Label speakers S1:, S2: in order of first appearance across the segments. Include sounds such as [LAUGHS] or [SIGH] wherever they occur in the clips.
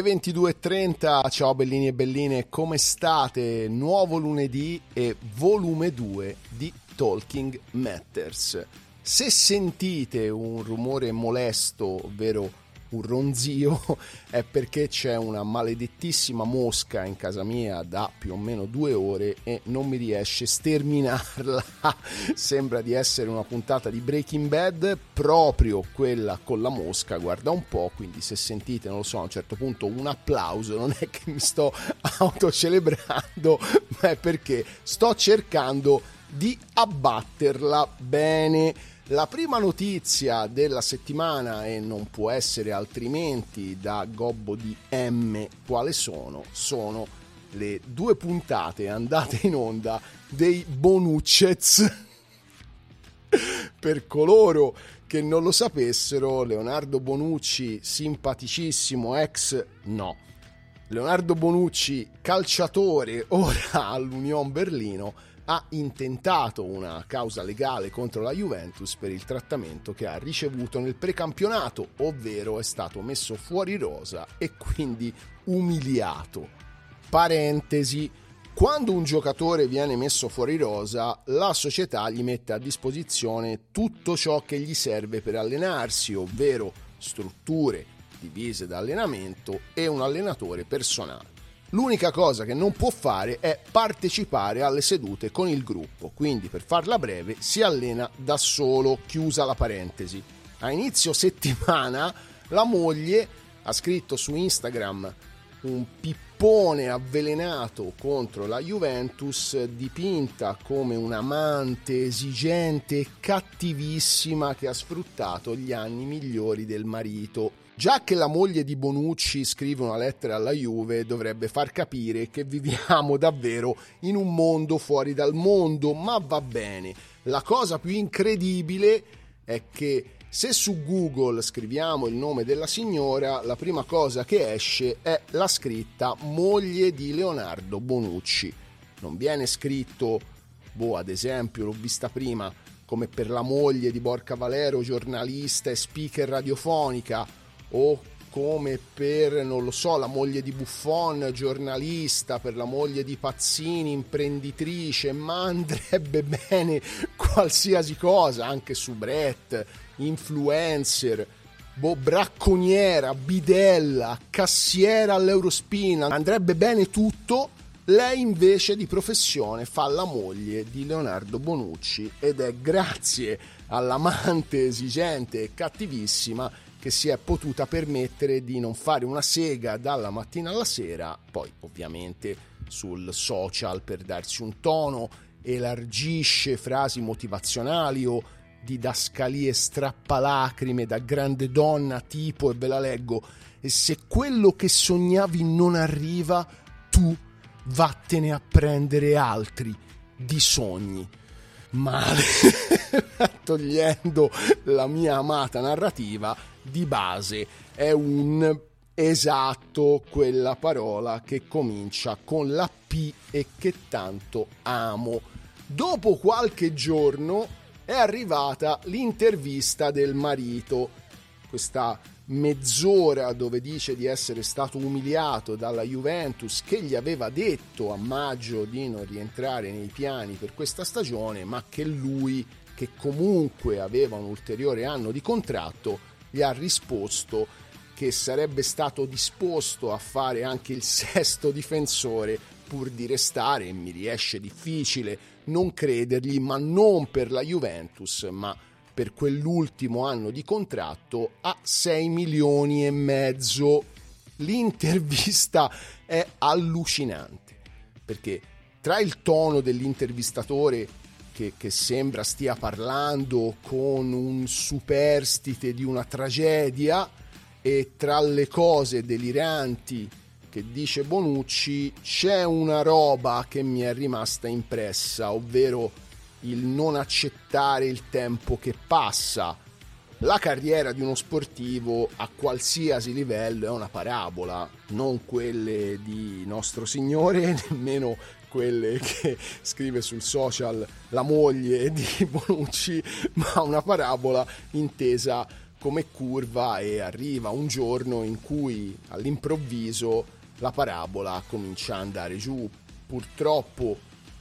S1: Le 22.30, ciao bellini e belline, come state? Nuovo lunedì e volume 2 di Talking Matters. Se sentite un rumore molesto, ovvero un ronzio [LAUGHS] è perché c'è una maledettissima mosca in casa mia da più o meno due ore e non mi riesce a sterminarla. [LAUGHS] Sembra di essere una puntata di Breaking Bad, proprio quella con la mosca, guarda un po', quindi se sentite, non lo so, a un certo punto un applauso, non è che mi sto [LAUGHS] autocelebrando, ma è perché sto cercando di abbatterla bene la prima notizia della settimana, e non può essere altrimenti da gobbo di M, quale sono? Sono le due puntate andate in onda dei Bonuccets. [LAUGHS] per coloro che non lo sapessero, Leonardo Bonucci, simpaticissimo ex no. Leonardo Bonucci, calciatore [LAUGHS] ora all'Union Berlino, ha intentato una causa legale contro la Juventus per il trattamento che ha ricevuto nel precampionato, ovvero è stato messo fuori rosa e quindi umiliato. Parentesi. Quando un giocatore viene messo fuori rosa, la società gli mette a disposizione tutto ciò che gli serve per allenarsi, ovvero strutture, divise da allenamento e un allenatore personale. L'unica cosa che non può fare è partecipare alle sedute con il gruppo, quindi per farla breve si allena da solo, chiusa la parentesi. A inizio settimana la moglie ha scritto su Instagram un pippone avvelenato contro la Juventus dipinta come un'amante esigente e cattivissima che ha sfruttato gli anni migliori del marito Già che la moglie di Bonucci scrive una lettera alla Juve dovrebbe far capire che viviamo davvero in un mondo fuori dal mondo, ma va bene. La cosa più incredibile è che se su Google scriviamo il nome della signora, la prima cosa che esce è la scritta moglie di Leonardo Bonucci. Non viene scritto, boh, ad esempio, l'ho vista prima, come per la moglie di Borca Valero, giornalista e speaker radiofonica, o come per, non lo so, la moglie di Buffon, giornalista, per la moglie di Pazzini, imprenditrice, ma andrebbe [LAUGHS] bene qualsiasi cosa, anche su Brett, influencer, boh, bracconiera, bidella, cassiera all'Eurospin, andrebbe bene tutto. Lei invece di professione fa la moglie di Leonardo Bonucci ed è grazie all'amante esigente e cattivissima che si è potuta permettere di non fare una sega dalla mattina alla sera, poi ovviamente sul social per darsi un tono, elargisce frasi motivazionali o didascalie strappalacrime da grande donna tipo e ve la leggo e se quello che sognavi non arriva tu vattene a prendere altri di sogni. Male [LAUGHS] togliendo la mia amata narrativa di base è un esatto quella parola che comincia con la P e che tanto amo. Dopo qualche giorno è arrivata l'intervista del marito, questa mezz'ora dove dice di essere stato umiliato dalla Juventus che gli aveva detto a maggio di non rientrare nei piani per questa stagione, ma che lui, che comunque aveva un ulteriore anno di contratto, gli ha risposto che sarebbe stato disposto a fare anche il sesto difensore pur di restare mi riesce difficile non credergli, ma non per la Juventus, ma per quell'ultimo anno di contratto a 6 milioni e mezzo. L'intervista è allucinante perché tra il tono dell'intervistatore che, che sembra stia parlando con un superstite di una tragedia e tra le cose deliranti che dice Bonucci c'è una roba che mi è rimasta impressa, ovvero il non accettare il tempo che passa. La carriera di uno sportivo a qualsiasi livello è una parabola, non quelle di nostro Signore, [LAUGHS] nemmeno quelle [LAUGHS] che scrive sul social la moglie di [LAUGHS] Bonucci, ma una parabola intesa come curva e arriva un giorno in cui all'improvviso la parabola comincia ad andare giù. Purtroppo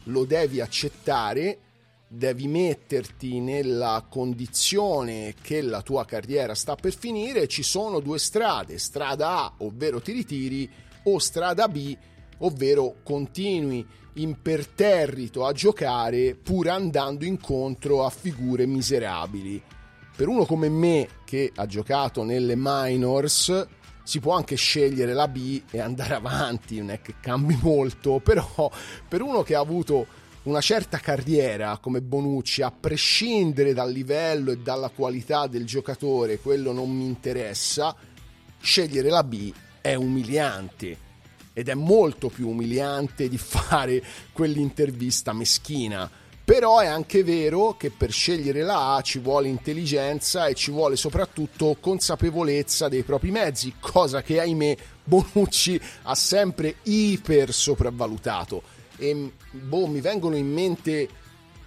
S1: lo devi accettare, devi metterti nella condizione che la tua carriera sta per finire. Ci sono due strade, strada A, ovvero ti ritiri, o strada B, ovvero continui imperterrito a giocare pur andando incontro a figure miserabili. Per uno come me che ha giocato nelle minors, si può anche scegliere la B e andare [LAUGHS] avanti, non è che cambi molto, però per uno che ha avuto una certa carriera come Bonucci, a prescindere dal livello e dalla qualità del giocatore, quello non mi interessa, scegliere la B è umiliante ed è molto più umiliante di fare quell'intervista meschina però è anche vero che per scegliere la A ci vuole intelligenza e ci vuole soprattutto consapevolezza dei propri mezzi, cosa che ahimè Bonucci ha sempre iper sopravvalutato. E boh, mi vengono in mente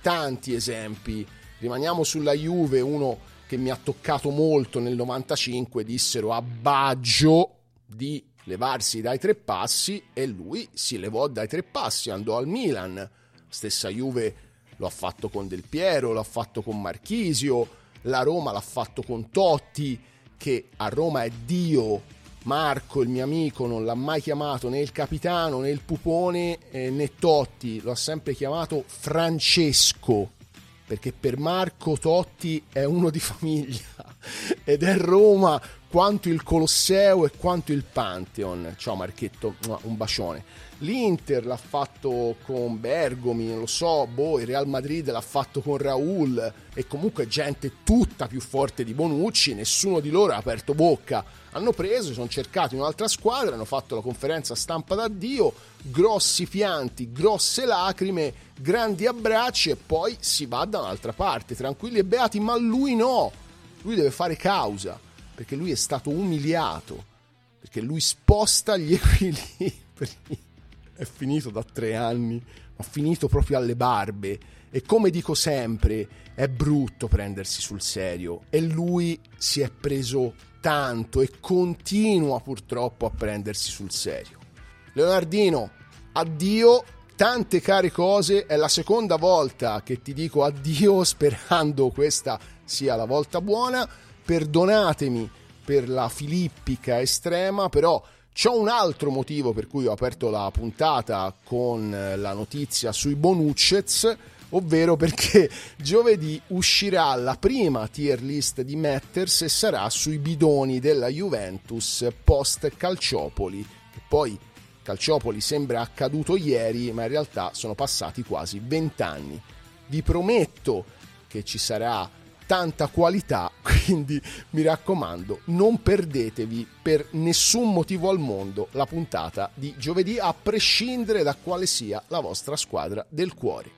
S1: tanti esempi. Rimaniamo sulla Juve, uno che mi ha toccato molto nel 95, dissero a Baggio di levarsi dai tre passi e lui si levò dai tre passi, andò al Milan. Stessa Juve lo ha fatto con Del Piero, lo ha fatto con Marchisio, la Roma l'ha fatto con Totti, che a Roma è Dio. Marco, il mio amico, non l'ha mai chiamato né il capitano né il pupone eh, né Totti, lo ha sempre chiamato Francesco, perché per Marco Totti è uno di famiglia ed è Roma quanto il Colosseo e quanto il Pantheon. Ciao Marchetto, un bacione l'Inter l'ha fatto con Bergomi, lo so, boh, il Real Madrid l'ha fatto con Raul e comunque gente tutta più forte di Bonucci, nessuno di loro ha aperto bocca. Hanno preso, sono cercati un'altra squadra, hanno fatto la conferenza stampa d'addio, grossi pianti, grosse lacrime, grandi abbracci e poi si va da un'altra parte, tranquilli e beati, ma lui no, lui deve fare causa, perché lui è stato umiliato, perché lui sposta gli [LAUGHS] equilibri è finito da tre anni, ma finito proprio alle barbe. E come dico sempre, è brutto prendersi sul serio. E lui si è preso tanto e continua purtroppo a prendersi sul serio. Leonardino, addio, tante care cose. È la seconda volta che ti dico addio sperando questa sia la volta buona. Perdonatemi per la filippica estrema, però c'è un altro motivo per cui ho aperto la puntata con la notizia sui Bonucces, ovvero perché [LAUGHS] giovedì uscirà la prima tier list di Matters e sarà sui bidoni della Juventus post Calciopoli, che poi Calciopoli sembra accaduto ieri, ma in realtà sono passati quasi vent'anni. Vi prometto che ci sarà tanta qualità, [LAUGHS] quindi mi raccomando, non perdetevi per nessun motivo al mondo la puntata di giovedì, a prescindere da quale sia la vostra squadra del cuore.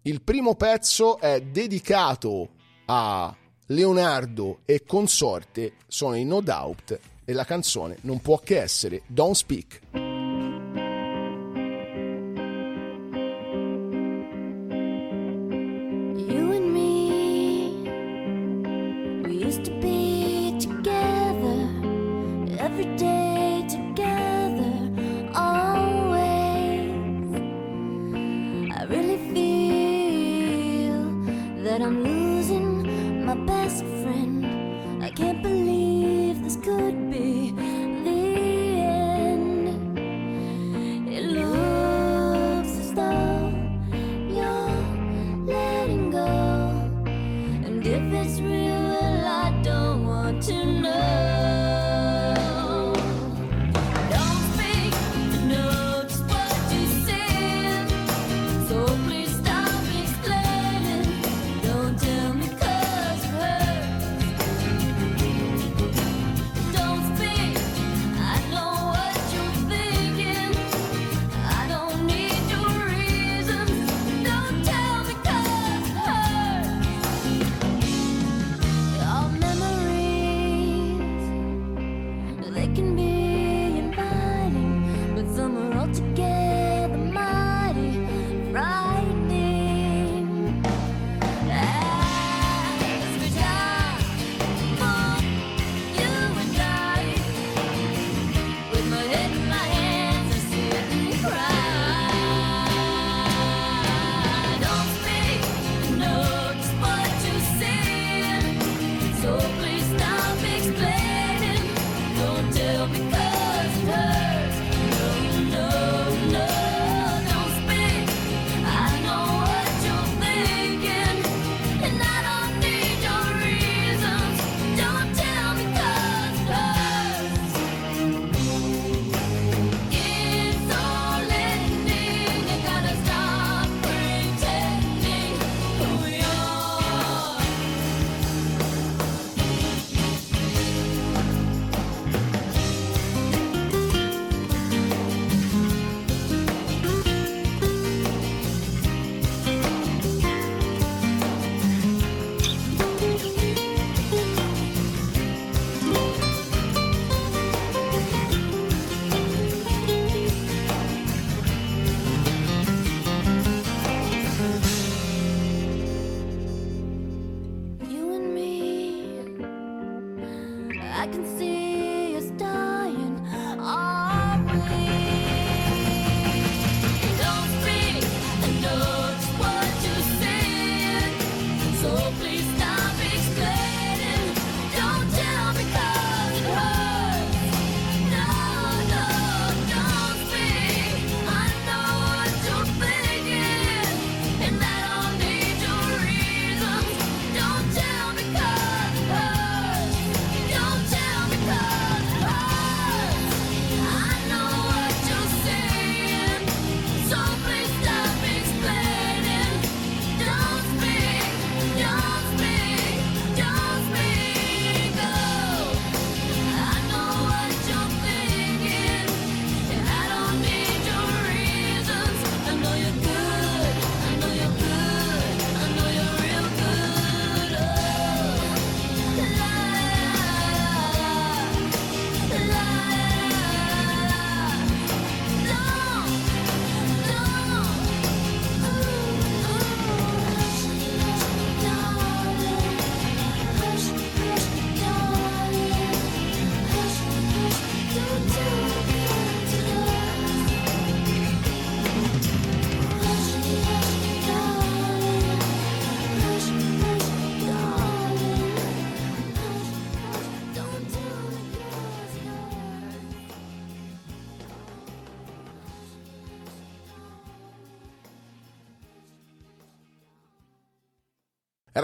S1: Il primo pezzo è dedicato a Leonardo e consorte, sono i No Doubt e la canzone non può che essere Don't Speak.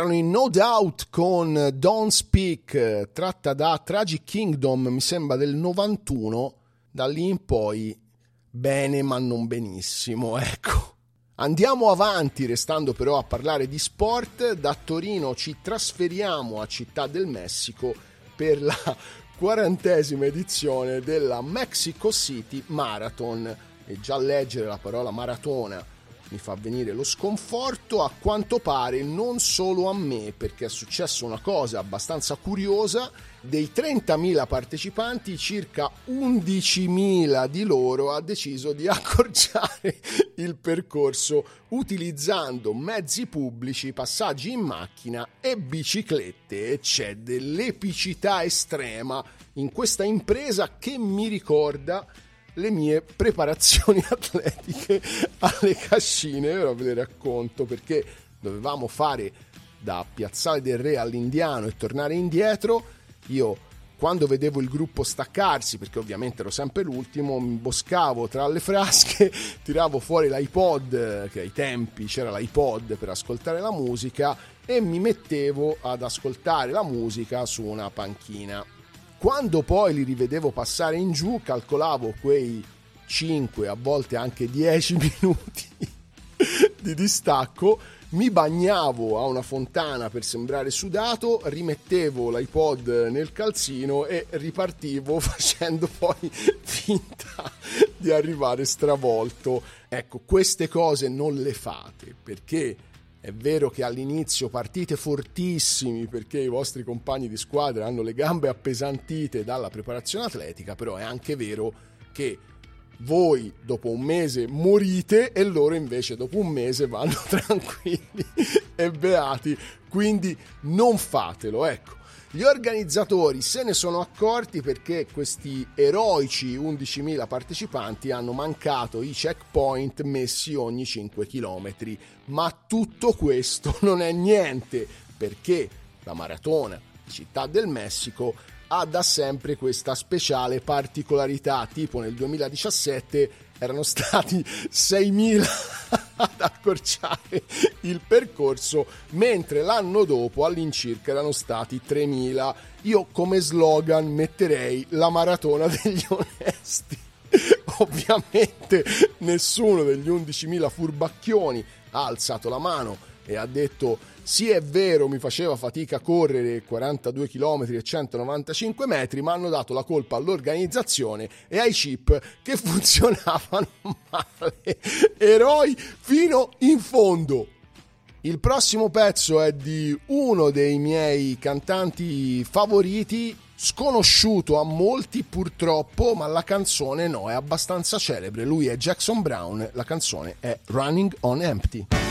S1: Erano in No Doubt con Don't Speak, tratta da Tragic Kingdom, mi sembra del 91. Da lì in poi bene ma non benissimo, [LAUGHS] ecco. Andiamo avanti, restando però a parlare di sport. Da Torino ci trasferiamo a Città del Messico per la [LAUGHS] quarantesima edizione della Mexico City Marathon. E già leggere la parola maratona mi fa venire lo sconforto, a quanto pare non solo a me, perché è successa una cosa abbastanza curiosa, dei 30.000 partecipanti circa 11.000 di loro ha deciso di [LAUGHS] accorciare il percorso utilizzando mezzi pubblici, passaggi in macchina e biciclette e c'è dell'epicità estrema in questa impresa che mi ricorda le mie preparazioni [LAUGHS] atletiche alle cascine, ora ve le racconto perché dovevamo fare da Piazzale del Re all'Indiano e tornare indietro, io quando vedevo il gruppo staccarsi, perché ovviamente ero sempre l'ultimo, mi imboscavo tra le frasche, [LAUGHS] tiravo fuori l'iPod, che ai tempi c'era l'iPod per ascoltare la musica, e mi mettevo ad ascoltare la musica su una panchina. Quando poi li rivedevo passare in giù, calcolavo quei 5, a volte anche 10 [LAUGHS] minuti di distacco, mi bagnavo a una fontana per sembrare sudato, rimettevo l'iPod nel calzino e ripartivo [LAUGHS] facendo poi finta di arrivare stravolto. Ecco, queste cose non le fate perché È vero che all'inizio partite fortissimi perché i vostri compagni di squadra hanno le gambe appesantite dalla preparazione atletica, però è anche vero che voi dopo un mese morite e loro invece dopo un mese vanno [LAUGHS] tranquilli e beati. Quindi non fatelo, ecco. Gli organizzatori se ne sono accorti perché questi eroici 11.000 partecipanti hanno mancato i checkpoint messi ogni 5 km, ma tutto questo [LAUGHS] non è niente perché la maratona Città del Messico ha da sempre questa speciale particolarità, tipo nel 2017 erano stati 6.000 [LAUGHS] ad accorciare il percorso, mentre l'anno dopo all'incirca erano stati 3.000. Io come slogan metterei la maratona degli onesti. [LAUGHS] Ovviamente nessuno degli 11.000 furbacchioni ha alzato la mano e ha detto sì, è vero, mi faceva fatica correre 42 km e 195 metri, ma hanno dato la colpa all'organizzazione e ai chip che [LAUGHS] funzionavano male. Eroi fino in fondo. Il prossimo pezzo è di uno dei miei cantanti favoriti, sconosciuto a molti purtroppo, ma la canzone no, è abbastanza celebre. Lui è Jackson Brown, la canzone è Running on Empty.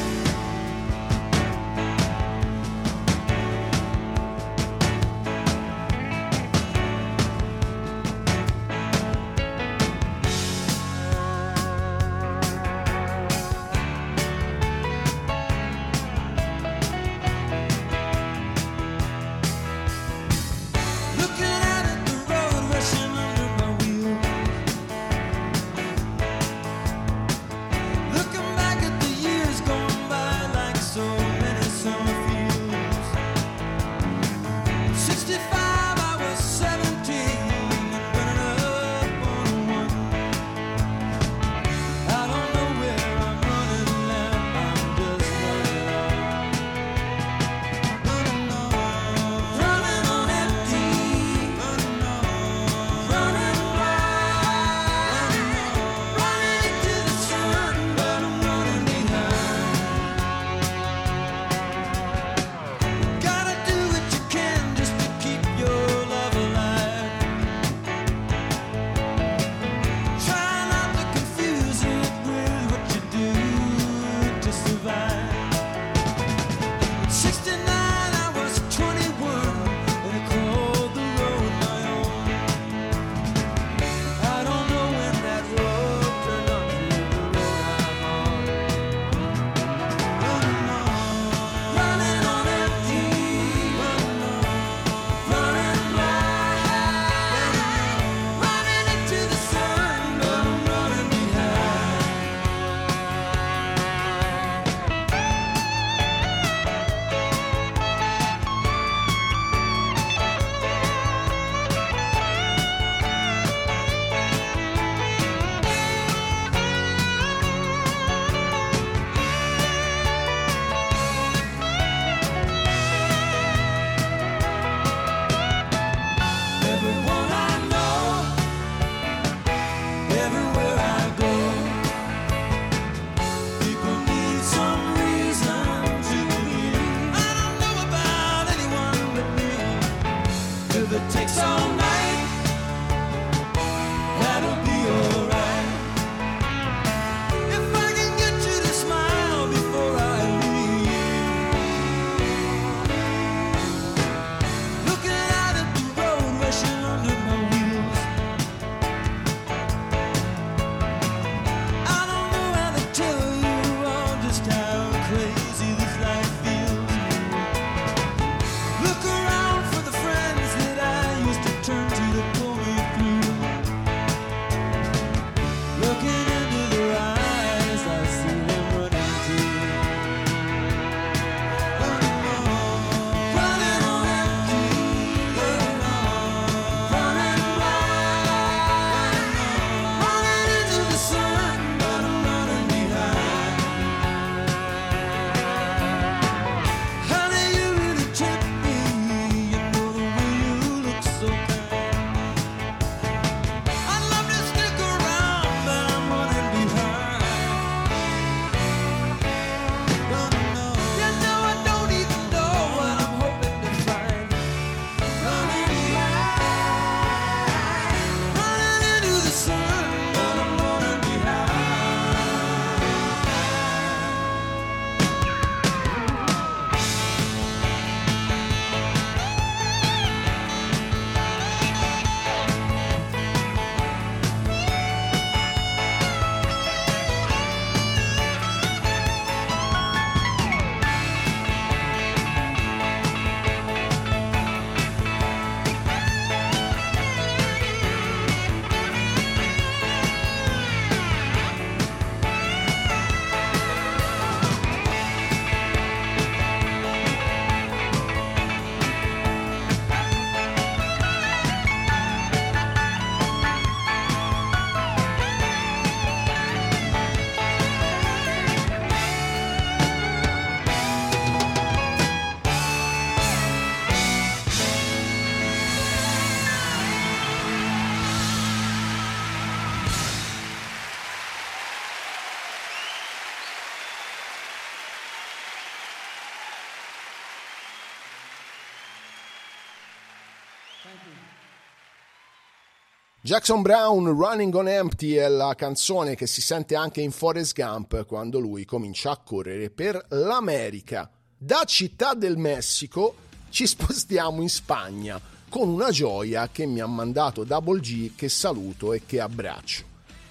S1: Jackson Brown, Running on Empty è la canzone che si sente anche in Forrest Gump quando lui comincia a correre per l'America. Da Città del Messico ci spostiamo in Spagna con una gioia che mi ha mandato Double G che saluto e che abbraccio.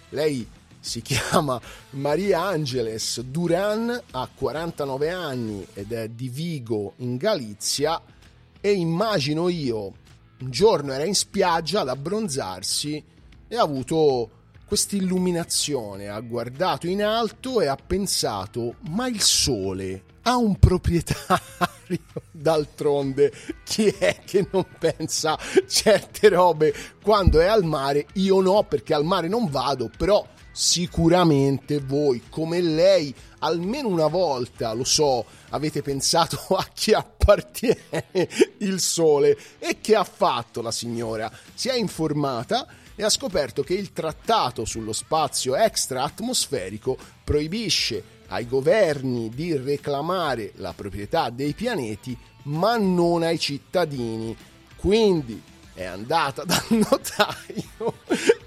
S1: Lei si [LAUGHS] chiama Maria Angeles Duran, ha 49 anni ed è di Vigo in Galizia e immagino io un giorno era in spiaggia ad abbronzarsi e ha avuto questa illuminazione, ha guardato in alto e ha pensato, ma il sole ha un proprietario? [LAUGHS] D'altronde, chi è che non pensa certe robe quando è al mare? Io no, perché al mare non vado, però sicuramente voi, come lei, almeno una volta, lo so, avete pensato [LAUGHS] a chi appartiene il sole e che ha fatto la signora? Si è informata e ha scoperto che il trattato sullo spazio extra-atmosferico proibisce ai governi di reclamare la proprietà dei pianeti, ma non ai cittadini. Quindi è andata [LAUGHS] dal notaio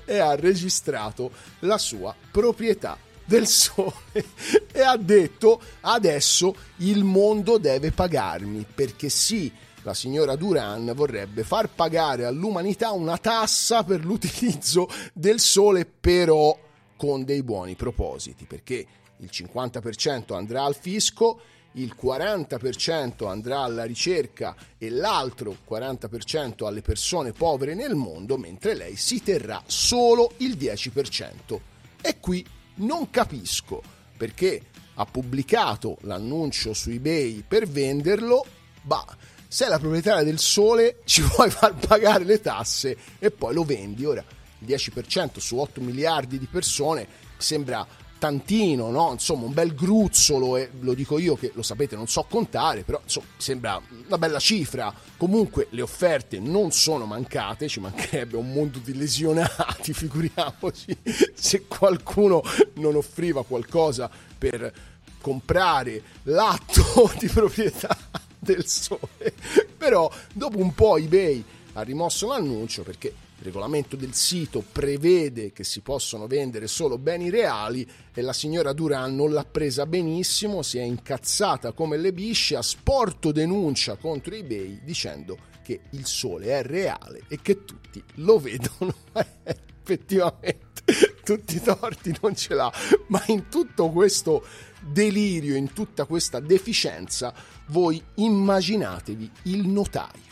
S1: e ha registrato la sua proprietà del sole [LAUGHS] e ha detto adesso il mondo deve pagarmi perché sì, la signora Duran vorrebbe far pagare all'umanità una tassa per l'utilizzo del sole però con dei buoni propositi perché il 50% andrà al fisco il 40% andrà alla ricerca e l'altro 40% alle persone povere nel mondo, mentre lei si terrà solo il 10%. E qui non capisco perché ha pubblicato l'annuncio su eBay per venderlo, bah, sei la proprietaria del sole, ci [LAUGHS] vuoi far pagare le tasse e poi lo vendi. Ora, il 10% su 8 miliardi di persone sembra tantino, no? insomma un bel gruzzolo e lo dico io che lo sapete non so contare, però insomma, sembra una bella cifra. Comunque le offerte non sono mancate, ci mancherebbe un mondo di lesionati, [LAUGHS] figuriamoci se qualcuno non offriva qualcosa per comprare l'atto [LAUGHS] di proprietà del sole. Però dopo un po' eBay ha rimosso l'annuncio perché il regolamento del sito prevede che si possono vendere solo beni reali e la signora Duran non l'ha presa benissimo, si è incazzata come le bisce, ha sporto denuncia contro eBay dicendo che il sole è reale e che tutti lo vedono. [LAUGHS] Effettivamente tutti i torti non ce l'ha, ma in tutto questo delirio, in tutta questa deficienza, voi immaginatevi il notaio.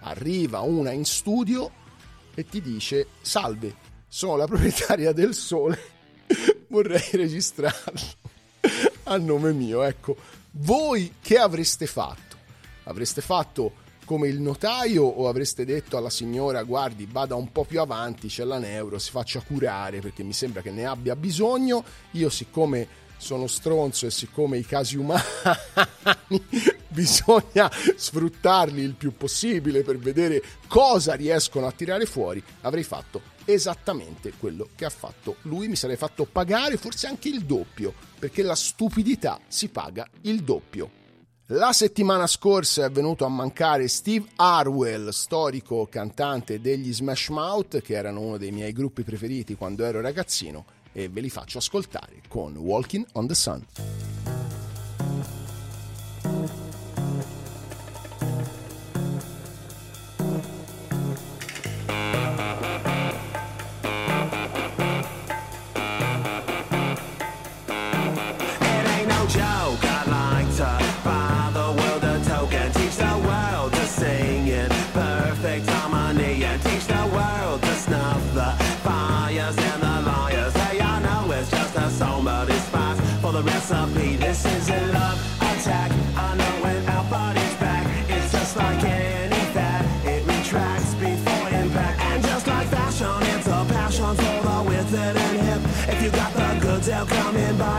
S1: Arriva una in studio e ti dice salve, sono la proprietaria del sole, [LAUGHS] vorrei registrarlo a nome mio. Ecco, voi che avreste fatto? Avreste fatto come il notaio o avreste detto alla signora guardi vada un po' più avanti c'è la neuro si faccia curare perché mi sembra che ne abbia bisogno io siccome sono stronzo e siccome i casi umani [LAUGHS] bisogna sfruttarli il più possibile per vedere cosa riescono a tirare fuori, avrei fatto esattamente quello che ha fatto lui, mi sarei fatto pagare forse anche il doppio, perché la stupidità si paga il doppio. La settimana scorsa è venuto a mancare Steve Harwell, storico cantante degli Smash Mouth, che erano uno dei miei gruppi preferiti quando ero ragazzino, e ve li faccio ascoltare con Walking on the Sun.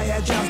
S2: Yeah. out.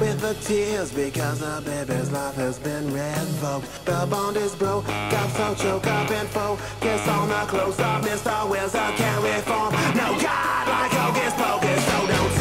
S2: With the tears because the baby's life has been revoked. The bond is broke, got so choke up and focus on the close up. Mr. Wilson can't reform. No God like hocus pocus, so don't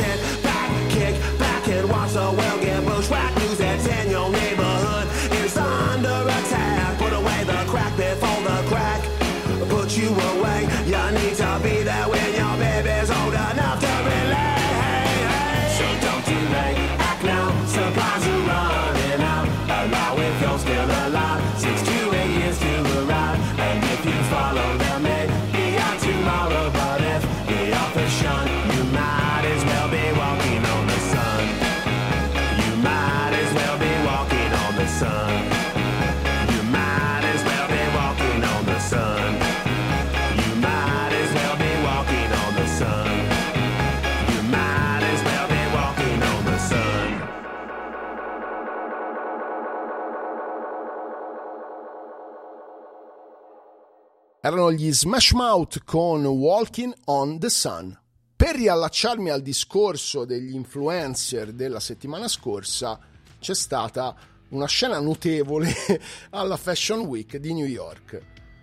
S1: Erano gli Smash Mouth con Walking on the Sun. Per riallacciarmi al discorso degli influencer della settimana scorsa, c'è stata una scena notevole [LAUGHS] alla Fashion Week di New York.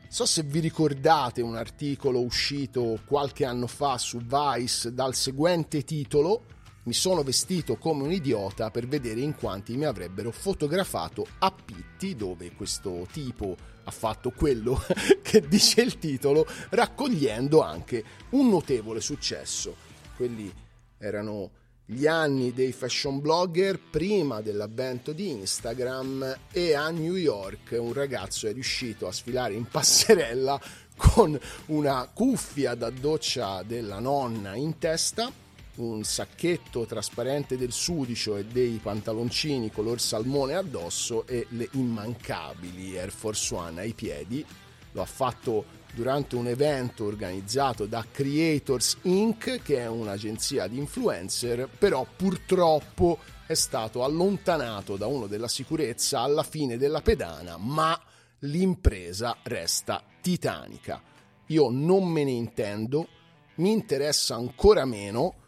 S1: So se vi ricordate un articolo uscito qualche anno fa su Vice dal seguente titolo Mi sono vestito come un idiota per vedere in quanti mi avrebbero fotografato a Pitti, dove questo tipo ha fatto quello [LAUGHS] che dice il titolo, raccogliendo anche un notevole successo. Quelli erano gli anni dei fashion blogger prima dell'avvento di Instagram e a New York un ragazzo è riuscito a sfilare in passerella con una cuffia da doccia della nonna in testa un sacchetto trasparente del sudicio e dei pantaloncini color salmone addosso e le immancabili Air Force One ai piedi. Lo ha fatto durante un evento organizzato da Creators Inc., che è un'agenzia di influencer, però purtroppo è stato allontanato da uno della sicurezza alla fine della pedana, ma l'impresa resta titanica. Io non me ne intendo, mi interessa ancora meno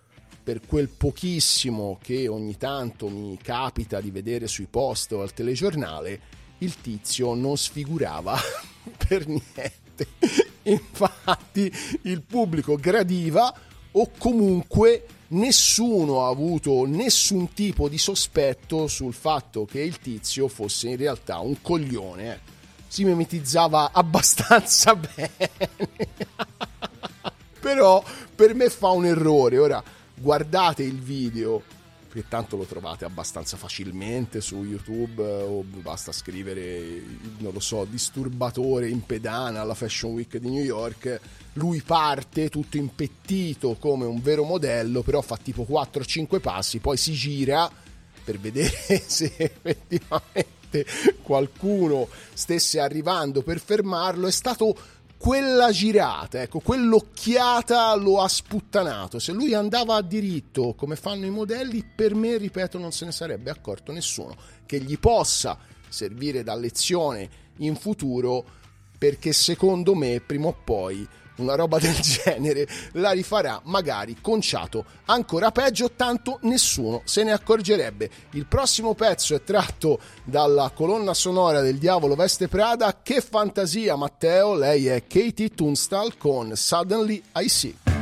S1: per quel pochissimo che ogni tanto mi capita di vedere sui post o al telegiornale, il tizio non sfigurava [LAUGHS] per niente. Infatti il pubblico gradiva o comunque nessuno ha avuto nessun tipo di sospetto sul fatto che il tizio fosse in realtà un coglione. Si mimetizzava [LAUGHS] abbastanza bene. [LAUGHS] Però per me fa un errore. Ora guardate il video che tanto lo trovate abbastanza facilmente su YouTube o basta scrivere, non lo so, disturbatore in pedana alla Fashion Week di New York. Lui parte tutto impettito come un vero modello, però fa tipo 4-5 passi, poi si gira per vedere [LAUGHS] se effettivamente qualcuno stesse arrivando per fermarlo. È stato quella girata, ecco, quell'occhiata lo ha sputtanato. Se lui andava a diritto, come fanno i modelli, per me, ripeto, non se ne sarebbe accorto nessuno. Che gli possa servire da lezione in futuro, perché secondo me, prima o poi, una roba [LAUGHS] del genere la rifarà magari conciato ancora peggio tanto nessuno se ne accorgerebbe. Il prossimo pezzo è tratto dalla colonna sonora del Diavolo Veste Prada. Che fantasia Matteo. Lei è Katie Tunstall con Suddenly I See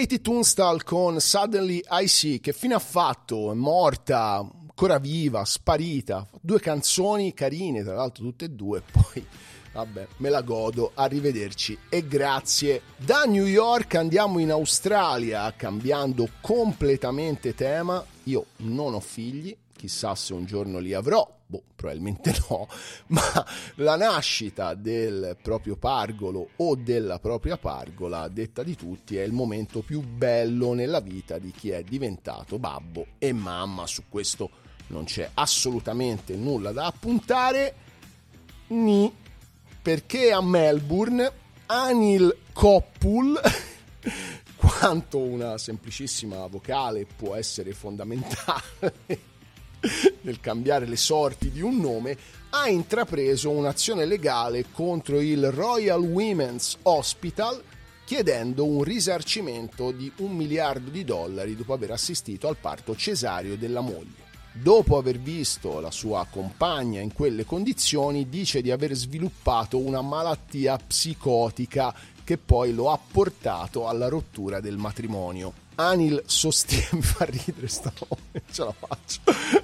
S1: Katie Tunstall con Suddenly I See, che fine ha fatto? È morta, ancora viva, sparita. Due canzoni carine, tra l'altro tutte e due, [LAUGHS] poi vabbè, me la godo, arrivederci e grazie. Da New York andiamo in Australia, cambiando completamente tema. Io non ho figli, chissà se un giorno li avrò, boh, probabilmente no, [LAUGHS] ma la nascita del proprio pargolo o della propria pargola, detta di tutti, è il momento più bello nella vita di chi è diventato babbo e mamma. Su questo non c'è assolutamente nulla da appuntare, ni. Perché a Melbourne Anil Koppul [LAUGHS] quanto una semplicissima vocale può essere fondamentale [LAUGHS] nel cambiare le sorti di un nome, ha intrapreso un'azione legale contro il Royal Women's Hospital chiedendo un risarcimento di un miliardo di dollari dopo aver assistito al parto cesareo della moglie. Dopo aver visto la sua compagna in quelle condizioni, dice di aver sviluppato una malattia psicotica che poi lo ha portato alla rottura del matrimonio. Anil sostiene, [LAUGHS] fa ridere sta ce la faccio.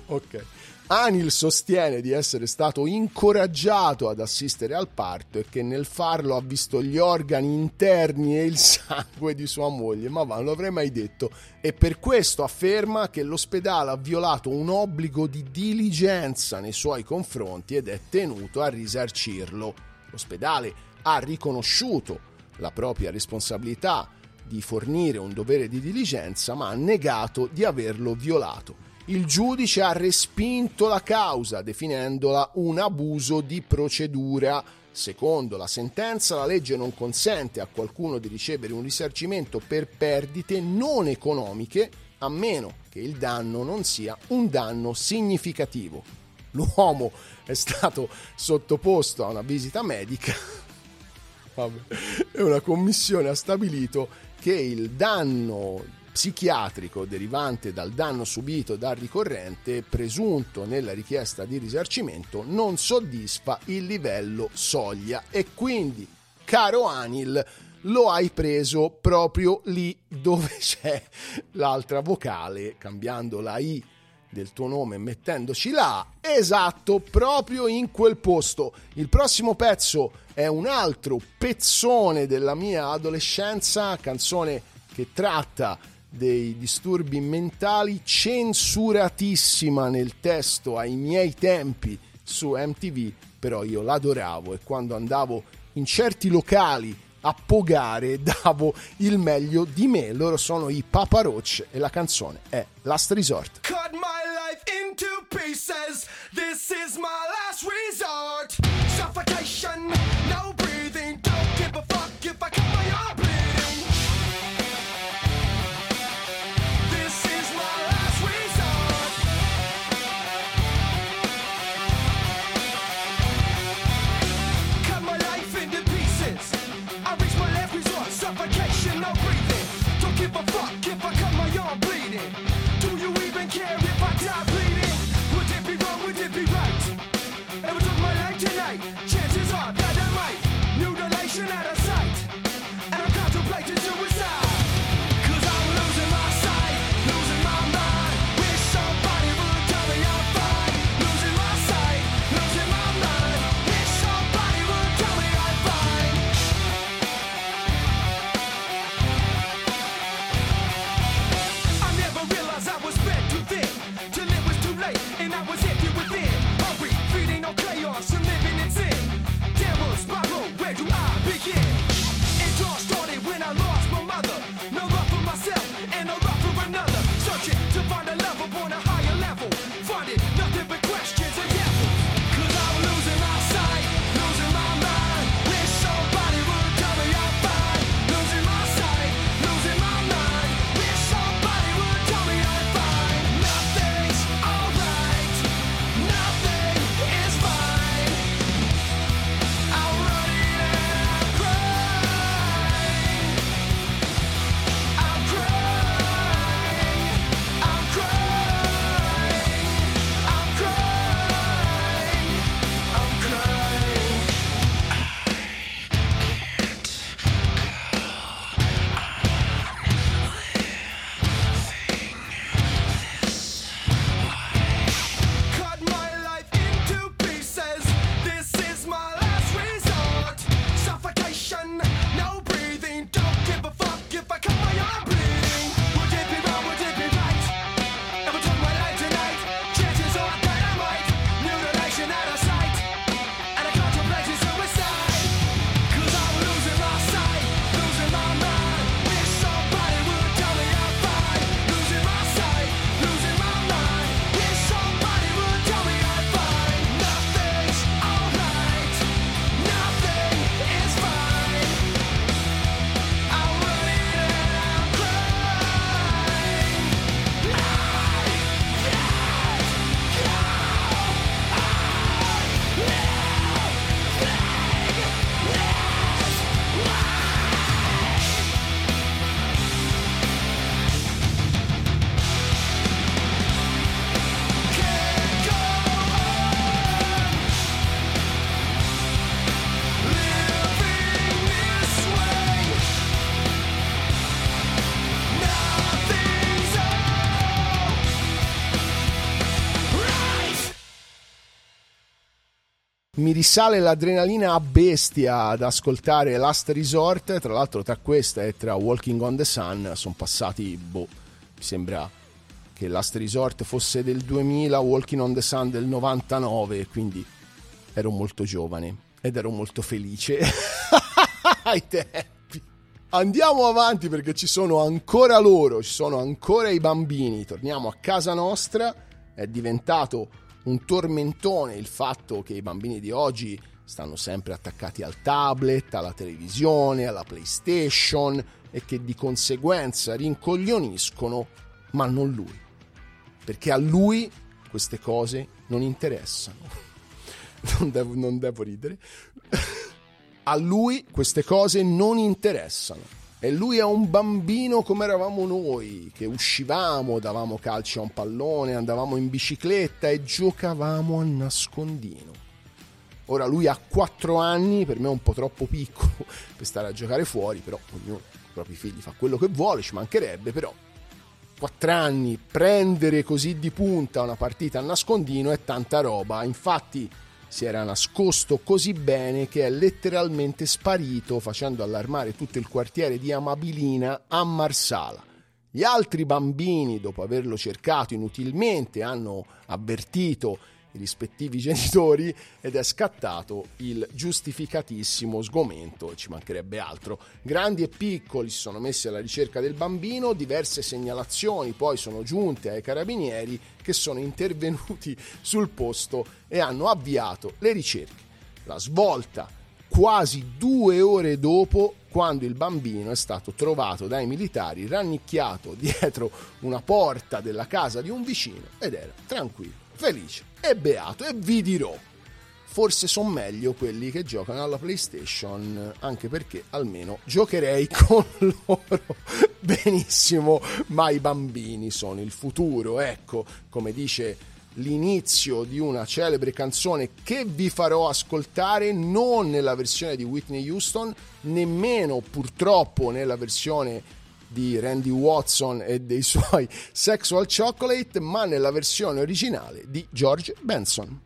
S1: Ok. Anil sostiene di essere stato incoraggiato ad assistere al parto e che nel farlo ha visto gli organi interni e il [LAUGHS] sangue di sua moglie, ma non l'avrei mai detto. E per questo afferma che l'ospedale ha violato un obbligo di diligenza nei suoi confronti ed è tenuto a risarcirlo. L'ospedale ha riconosciuto la propria responsabilità di fornire un dovere di diligenza, ma ha negato di averlo violato. Il giudice ha respinto la causa, definendola un abuso di procedura. Secondo la sentenza, la legge non consente a qualcuno di ricevere un risarcimento per perdite non economiche, a meno che il danno non sia un danno significativo. L'uomo è stato sottoposto a una visita medica [LAUGHS] e una commissione ha stabilito che il danno psichiatrico derivante dal danno subito dal ricorrente presunto nella richiesta di risarcimento non soddisfa il livello soglia e quindi, caro Anil, lo hai preso proprio lì dove [LAUGHS] c'è l'altra vocale, cambiando la I del tuo nome mettendoci A, esatto, proprio in quel posto. Il prossimo pezzo è un altro pezzone della mia adolescenza, canzone che tratta dei disturbi mentali, censuratissima nel testo ai miei tempi su MTV, però io l'adoravo e quando andavo in certi locali a pogare [LAUGHS] davo il meglio di me. Loro sono i Papa Roach e la canzone è Last Resort.
S3: cut into pieces. This is my last resort.
S1: Mi risale l'adrenalina a bestia ad ascoltare Last Resort. Tra l'altro, tra questa e tra Walking on the Sun sono passati, boh, mi sembra che Last Resort fosse del 2000, Walking on the Sun del 99, quindi ero molto giovane ed ero molto felice [LAUGHS] ai tempi. Andiamo avanti perché ci sono ancora loro, ci sono ancora i bambini. Torniamo a casa nostra, è diventato un tormentone il fatto che i bambini di oggi stanno sempre attaccati al tablet, alla televisione, alla PlayStation e che di conseguenza rincoglioniscono, ma non lui. Perché a lui queste cose non interessano. [LAUGHS] Non devo, non devo ridere. [LAUGHS] A lui queste cose non interessano. E lui è un bambino come eravamo noi, che uscivamo, davamo calci a un pallone, andavamo in bicicletta e giocavamo a nascondino. Ora lui ha 4 anni, per me è un po' troppo piccolo [LAUGHS] per stare a giocare fuori, però ognuno, i propri figli, fa quello che vuole, ci mancherebbe, però 4 anni, prendere così di punta una partita a nascondino è tanta roba. Infatti si era nascosto così bene che è letteralmente sparito facendo allarmare tutto il quartiere di Amabilina a Marsala. Gli altri bambini, dopo averlo cercato inutilmente, hanno avvertito i rispettivi genitori ed è scattato il giustificatissimo sgomento, ci mancherebbe altro. Grandi e piccoli si sono messi alla ricerca del bambino, diverse segnalazioni poi sono giunte ai carabinieri che sono intervenuti sul posto e hanno avviato le ricerche. La svolta quasi due ore dopo quando il bambino è stato trovato dai militari rannicchiato dietro una porta della casa di un vicino ed era tranquillo, felice e beato e vi dirò forse sono meglio quelli che giocano alla PlayStation, anche perché almeno giocherei [LAUGHS] con loro. Benissimo, ma i bambini sono il futuro, ecco, come dice l'inizio di una celebre canzone che vi farò ascoltare non nella versione di Whitney Houston, nemmeno purtroppo nella versione di Randy Watson e dei [LAUGHS] suoi Sexual Chocolate, ma nella versione originale di George Benson.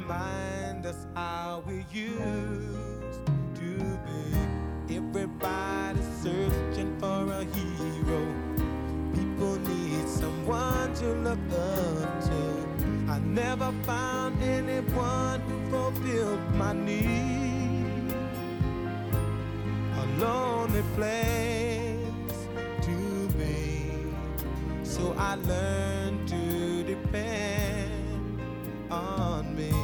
S4: remind us how we used to be. Everybody's searching for a hero. People need someone to look up to. I never found anyone who fulfilled my need. A lonely place to be. So I learned to depend on me.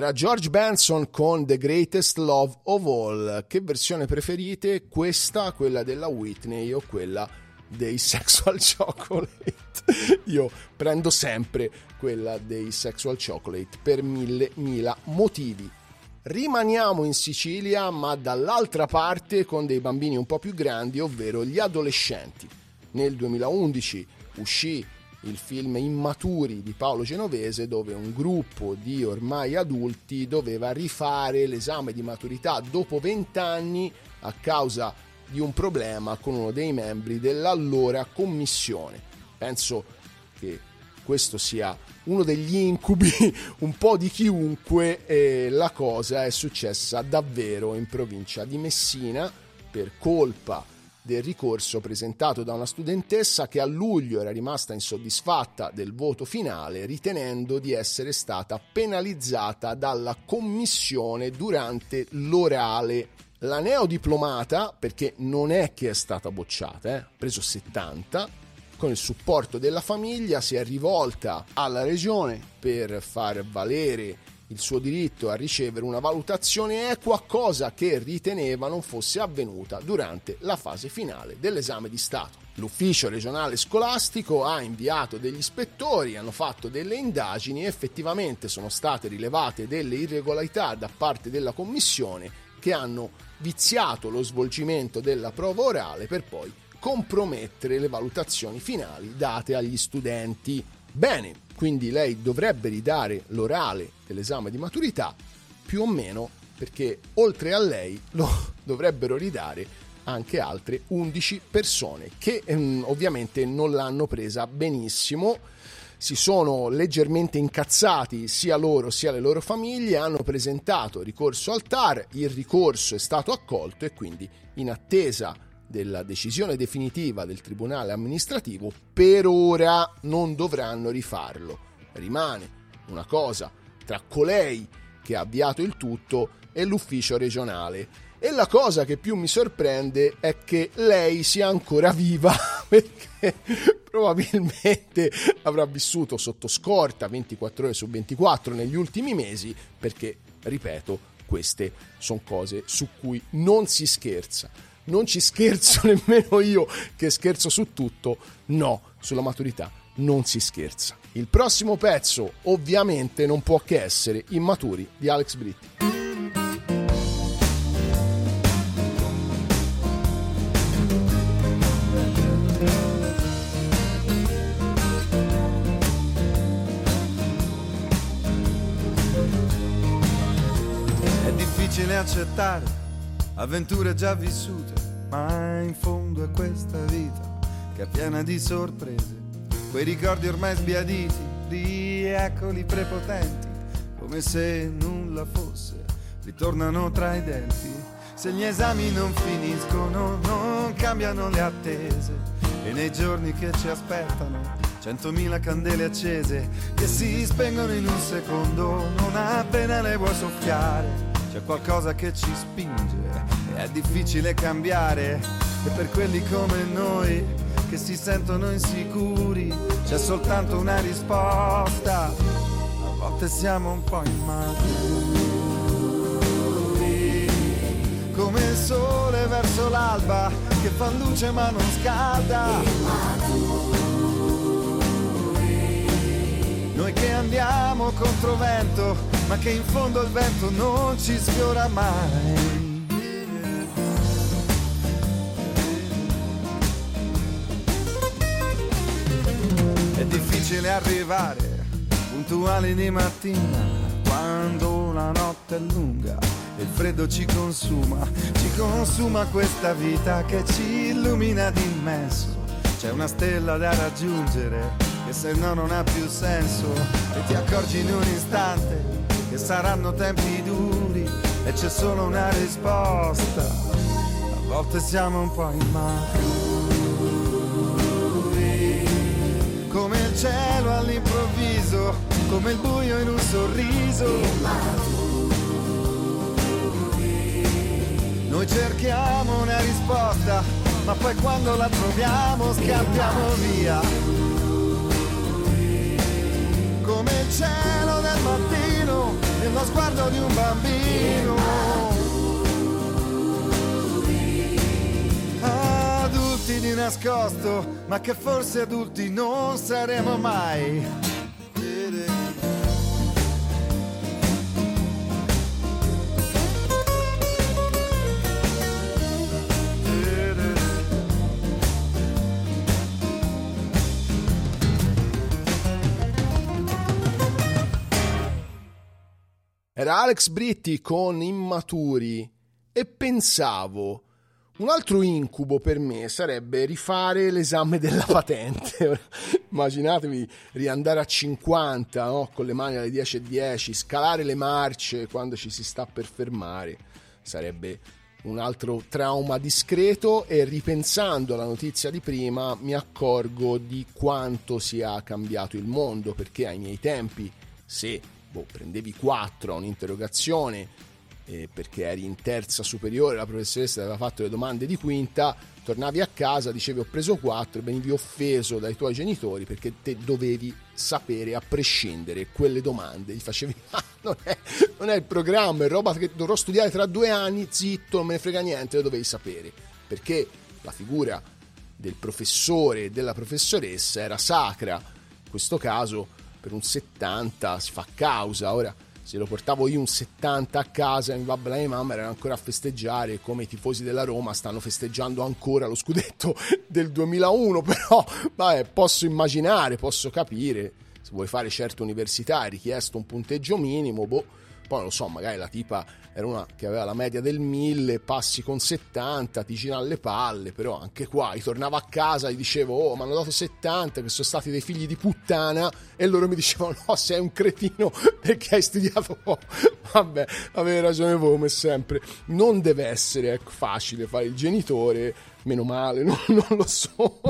S1: Era George Benson con The Greatest Love of All. Che versione preferite? Questa, quella della Whitney o quella dei [LAUGHS] Sexual Chocolate? Io prendo sempre quella dei Sexual Chocolate per mille mila motivi. Rimaniamo in Sicilia, ma dall'altra parte con dei bambini un po' più grandi, ovvero gli adolescenti. Nel 2011 uscì il film Immaturi di Paolo Genovese dove un gruppo di ormai adulti doveva rifare l'esame di maturità dopo vent'anni a causa di un problema con uno dei membri dell'allora commissione. Penso che questo sia uno degli incubi [LAUGHS] un po' di chiunque e la cosa è successa davvero in provincia di Messina per colpa del ricorso presentato da una studentessa che a luglio era rimasta insoddisfatta del voto finale ritenendo di essere stata penalizzata dalla commissione durante l'orale. La neodiplomata, perché non è che è stata bocciata, eh, ha preso 70, con il supporto della famiglia si è rivolta alla regione per far valere il suo diritto a ricevere una valutazione equa, cosa che riteneva non fosse avvenuta durante la fase finale dell'esame di Stato. L'ufficio regionale scolastico ha inviato degli ispettori, hanno fatto delle indagini effettivamente sono state rilevate delle irregolarità da parte della commissione che hanno viziato lo svolgimento della prova orale per poi compromettere le valutazioni finali date agli studenti. Bene, quindi lei dovrebbe ridare l'orale dell'esame di maturità più o meno perché oltre a lei lo [LAUGHS] dovrebbero ridare anche altre 11 persone che ehm, ovviamente non l'hanno presa benissimo. Si sono leggermente incazzati sia loro sia le loro famiglie, hanno presentato ricorso al TAR, il ricorso è stato accolto e quindi in attesa della decisione definitiva del Tribunale amministrativo, per ora non dovranno rifarlo. Rimane una cosa tra colei che ha avviato il tutto e l'ufficio regionale. E la cosa che più mi sorprende è che lei sia ancora viva, [LAUGHS] perché probabilmente avrà vissuto sotto scorta 24 ore su 24 negli ultimi mesi, perché, ripeto, queste sono cose su cui non si scherza non ci scherzo [LAUGHS] nemmeno io che scherzo su tutto, no, sulla maturità non si scherza. Il prossimo pezzo ovviamente non può che essere Immaturi di Alex Britti.
S5: Accettare avventure già vissute, ma in fondo è questa vita che è piena di sorprese. Quei ricordi ormai sbiaditi, rieccoli prepotenti, come se nulla fosse, ritornano tra i denti. Se gli esami non finiscono, non cambiano le attese, e nei giorni che ci aspettano, centomila candele accese che si spengono in un secondo, non appena le vuoi soffiare. C'è qualcosa che ci spinge è difficile cambiare. E per quelli come noi che si sentono insicuri c'è soltanto una risposta. A volte siamo un po' immaturi. Come il sole verso l'alba che fa luce ma non scalda. Noi che andiamo contro vento, ma che in fondo il vento non ci sfiora mai. È difficile arrivare puntuali di mattina quando la notte è lunga e il freddo ci consuma, ci consuma questa vita che ci illumina d'immenso. C'è una stella da raggiungere che se no non ha più senso e ti accorgi in un istante che saranno tempi duri e c'è solo una risposta. A volte siamo un po' immaturi, come il cielo all'improvviso, come il buio in un sorriso. Noi cerchiamo una risposta, ma poi quando la troviamo scappiamo via. Cielo del mattino, nello sguardo di un bambino. Adulti di nascosto, ma che forse adulti non saremo mai.
S1: Era Alex Britti con Immaturi e pensavo, un altro incubo per me sarebbe rifare l'esame della [LAUGHS] patente. Immaginatevi riandare a 50 no? con le mani alle 10.10, scalare le marce quando ci si sta per fermare. Sarebbe un altro trauma discreto e ripensando alla notizia di prima mi accorgo di quanto sia cambiato il mondo perché ai miei tempi, se boh, prendevi 4 a un'interrogazione eh, perché eri in terza superiore, la professoressa aveva fatto le domande di quinta, tornavi a casa, dicevi ho preso 4 e venivi offeso dai tuoi genitori perché te dovevi sapere a prescindere quelle domande, gli facevi [LAUGHS] ah, non, è, non è il programma, è roba che dovrò studiare tra due anni, zitto, non me ne frega niente, lo dovevi sapere, perché la figura del professore e della professoressa era sacra, in questo caso per un 70 si fa causa. Ora, se lo portavo io un 70 a casa e mi va bene mamma era ancora a festeggiare come i tifosi della Roma stanno festeggiando ancora lo scudetto [LAUGHS] del 2001 però vabbè, posso immaginare posso capire se vuoi fare certe università è richiesto un punteggio minimo boh poi non lo so magari la tipa era una che aveva la media del 1000, passi con 70, ti gira alle palle, però anche qua ritornavo a casa e dicevo oh mi hanno dato 70 che sono stati dei figli di puttana e loro mi dicevano no sei un cretino perché hai studiato [LAUGHS] poco. Vabbè, avete ragione voi come sempre, non deve essere ecco, facile fare il genitore, meno male, [LAUGHS] non, non lo so,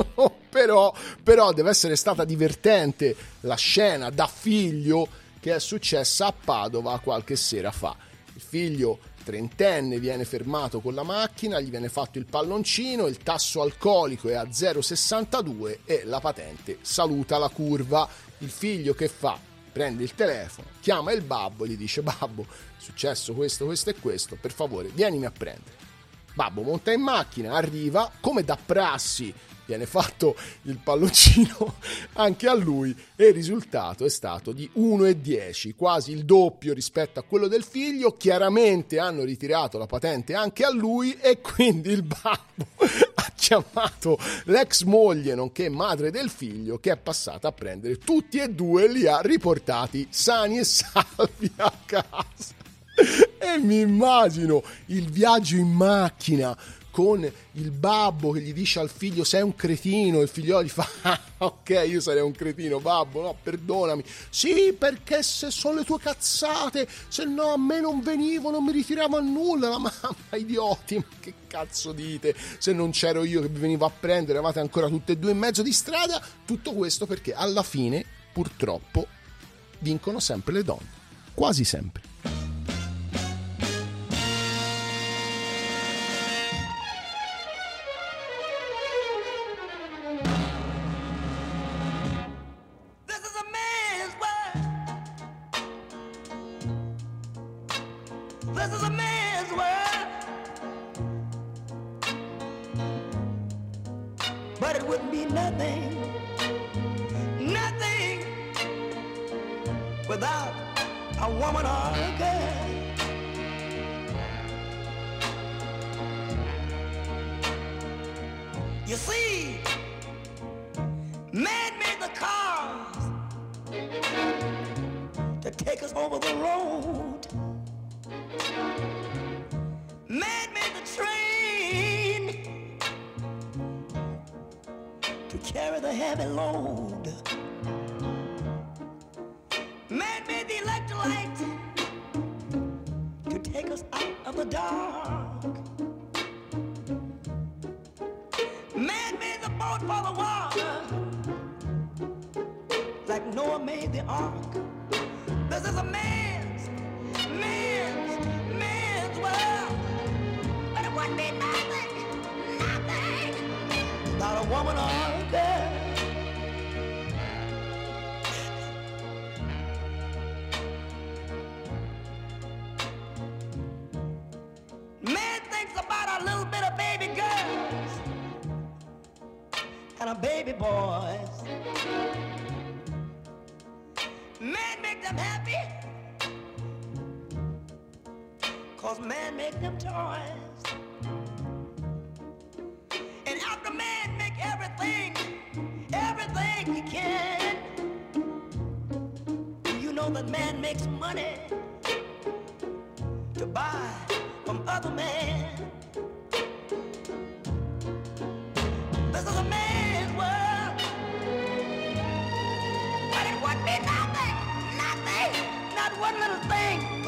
S1: però, però deve essere stata divertente la scena da figlio che è successa a Padova qualche sera fa il figlio trentenne viene fermato con la macchina, gli viene fatto il palloncino, il tasso alcolico è a 0,62 e la patente saluta la curva. Il figlio che fa? Prende il telefono, chiama il babbo e gli dice babbo, è successo questo, questo e questo, per favore vienimi a prendere. Babbo monta in macchina, arriva, come da prassi viene fatto il palloncino [LAUGHS] anche a lui e il risultato è stato di 1,10, quasi il doppio rispetto a quello del figlio. Chiaramente hanno ritirato la patente anche a lui e quindi il babbo [LAUGHS] ha chiamato l'ex moglie, nonché madre del figlio, che è passata a prendere tutti e due e li ha riportati sani e salvi a casa. [LAUGHS] E mi immagino il viaggio in macchina con il babbo che gli dice al figlio sei un cretino il figlio gli fa [LAUGHS] ah, ok io sarei un cretino babbo no perdonami sì perché se sono le tue cazzate se no a me non venivo non mi ritiravo a nulla la mamma idioti ma che cazzo dite? Se non c'ero io che vi venivo a prendere eravate ancora tutte e due in mezzo di strada tutto questo perché alla fine purtroppo vincono sempre le donne quasi sempre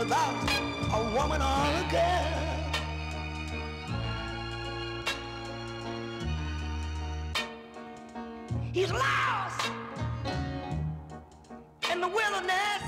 S3: without a woman or a girl.
S6: He's lost in the wilderness.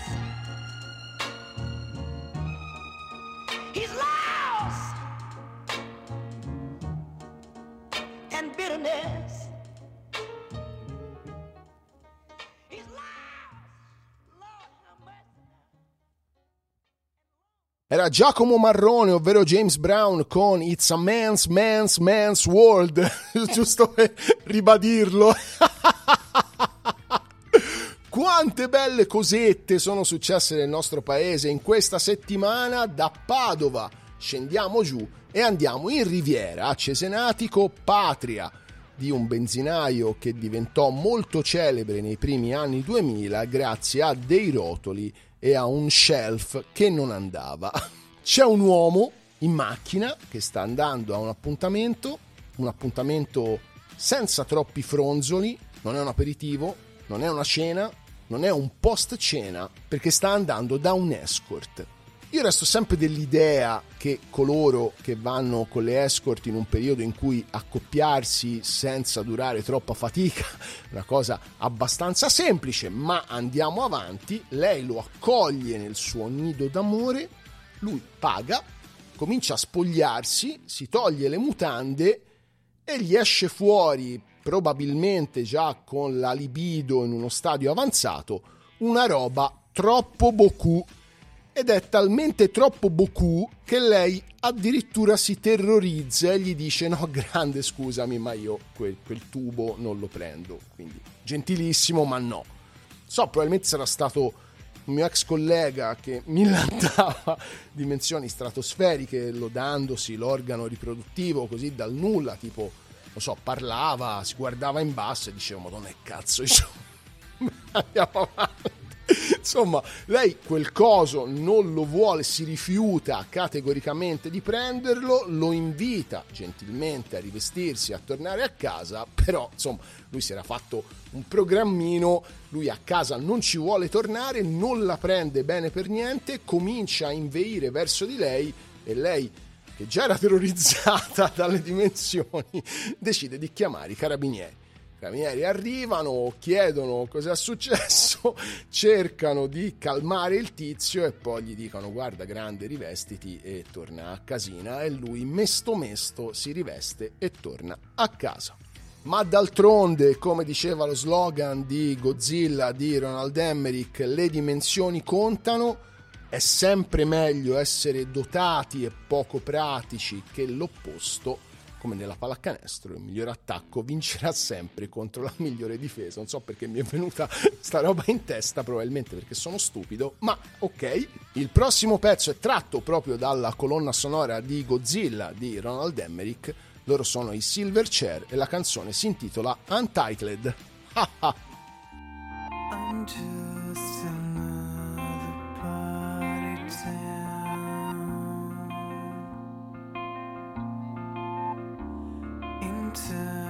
S1: Era Giacomo Marrone, ovvero James Brown con It's a Man's Man's Man's World, [LAUGHS] giusto per ribadirlo. [LAUGHS] Quante belle cosette sono successe nel nostro paese in questa settimana da Padova. Scendiamo giù e andiamo in Riviera a Cesenatico, patria di un benzinaio che diventò molto celebre nei primi anni 2000 grazie a dei rotoli e a un shelf che non andava. [LAUGHS] C'è un uomo in macchina che sta andando a un appuntamento, un appuntamento senza troppi fronzoli, non è un aperitivo, non è una cena, non è un post cena, perché sta andando da un escort. Io resto sempre dell'idea che coloro che vanno con le escort in un periodo in cui accoppiarsi senza durare troppa fatica [LAUGHS] una cosa abbastanza semplice, ma andiamo avanti, lei lo accoglie nel suo nido d'amore, lui paga, comincia a spogliarsi, si toglie le mutande e gli esce fuori, probabilmente già con la libido in uno stadio avanzato, una roba troppo boku ed è talmente troppo boku che lei addirittura si terrorizza e gli dice no grande scusami ma io quel, quel tubo non lo prendo. Quindi gentilissimo ma no. So probabilmente sarà stato un mio ex collega che mi lanciava [LAUGHS] dimensioni stratosferiche lodandosi l'organo riproduttivo così dal nulla tipo non so parlava si guardava in basso e diceva madonna che cazzo insomma [LAUGHS] andiamo avanti Insomma, lei quel coso non lo vuole, si rifiuta categoricamente di prenderlo, lo invita gentilmente a rivestirsi, a tornare a casa, però insomma, lui si era fatto un programmino, lui a casa non ci vuole tornare, non la prende bene per niente, comincia a inveire verso di lei e lei che già era terrorizzata [LAUGHS] dalle dimensioni, decide di chiamare i carabinieri. Carabinieri arrivano, chiedono cosa è successo, [LAUGHS] cercano di calmare il tizio e poi gli dicono guarda grande rivestiti e torna a casina e lui mesto mesto si riveste e torna a casa. Ma d'altronde, come diceva lo slogan di Godzilla di Ronald Emmerich, le dimensioni contano, è sempre meglio essere dotati e poco pratici che l'opposto come nella pallacanestro, il miglior attacco vincerà sempre contro la migliore difesa. Non so perché mi è venuta sta roba in testa, probabilmente perché sono stupido, ma ok. Il prossimo pezzo è tratto proprio dalla colonna sonora di Godzilla di Ronald Emmerich. Loro sono i Silverchair e la canzone si intitola Untitled.
S4: I'm just another party To.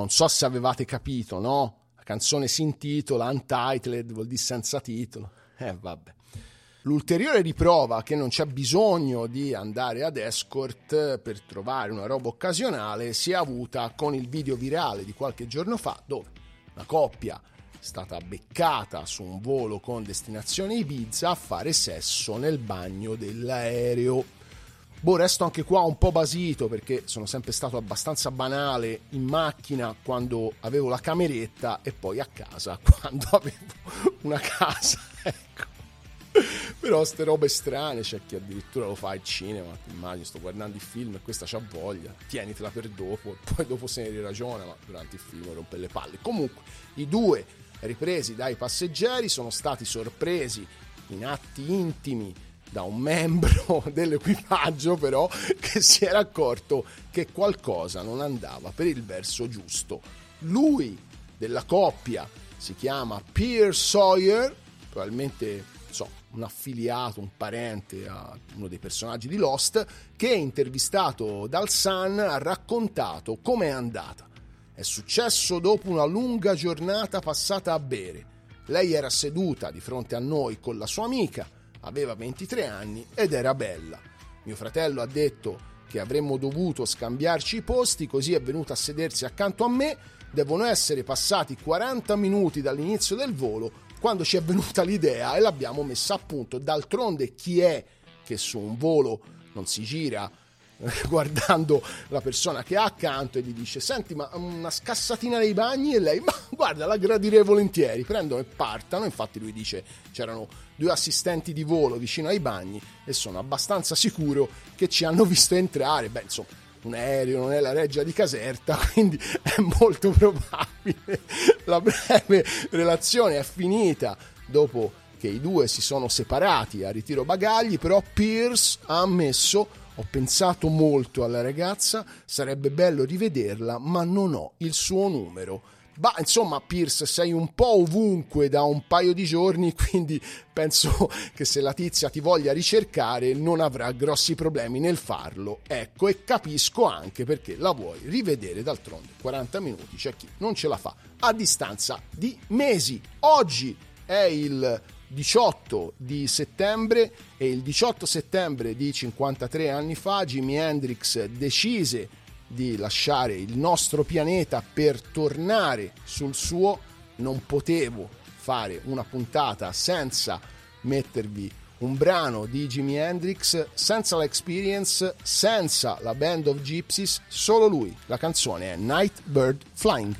S1: Non so se avevate capito, no? La canzone si intitola Untitled, vuol dire senza titolo. Eh, vabbè. L'ulteriore riprova che non c'è bisogno di andare ad escort per trovare una roba occasionale si è avuta con il video virale di qualche giorno fa dove una coppia è stata beccata su un volo con destinazione Ibiza a fare sesso nel bagno dell'aereo. Boh, resto anche qua un po' basito perché sono sempre stato abbastanza banale in macchina quando avevo la cameretta e poi a casa [LAUGHS] quando avevo una casa, [LAUGHS] ecco. Però ste robe strane, c'è chi addirittura lo fa al cinema, ti immagini, sto guardando il film e questa c'ha voglia, tienitela per dopo, poi dopo se ne riragiona, ma durante il film rompe le palle. Comunque, i due ripresi dai passeggeri sono stati sorpresi in atti intimi da un membro [LAUGHS] dell'equipaggio però che si era accorto che qualcosa non andava per il verso giusto. Lui della coppia si chiama Pierre Sawyer, probabilmente so, un affiliato, un parente a uno dei personaggi di Lost, che intervistato dal Sun ha raccontato com'è andata. È successo dopo una lunga giornata passata a bere. Lei era seduta di fronte a noi con la sua amica, aveva 23 anni ed era bella. Mio fratello ha detto che avremmo dovuto scambiarci i posti, così è venuta a sedersi accanto a me. Devono essere passati 40 minuti dall'inizio del volo quando ci è venuta l'idea e l'abbiamo messa a punto. D'altronde chi è che su un volo non si gira [LAUGHS] guardando la persona che ha accanto e gli dice senti ma una scassatina nei bagni e lei ma guarda la gradirei volentieri prendono e partano infatti lui dice c'erano due assistenti di volo vicino ai bagni e sono abbastanza sicuro che ci hanno visto entrare beh insomma un aereo non è la reggia di Caserta [LAUGHS] quindi è molto probabile la breve relazione è finita dopo che i due si sono separati a ritiro bagagli però Pierce ha ammesso ho pensato molto alla ragazza, sarebbe bello rivederla, ma non ho il suo numero. Bah, insomma, Pierce, sei un po' ovunque da un paio di giorni, [LAUGHS] quindi penso che se la tizia ti voglia ricercare non avrà grossi problemi nel farlo. Ecco, e capisco anche perché la vuoi rivedere d'altronde. 40 minuti c'è chi non ce la fa a distanza di mesi. Oggi è il 18 di settembre e il 18 settembre di 53 anni fa Jimi Hendrix decise di lasciare il nostro pianeta per tornare sul suo. Non potevo fare una puntata senza mettervi un brano di Jimi Hendrix, senza l'experience, senza la Band of Gypsies, solo lui. La canzone è Night Bird Flying.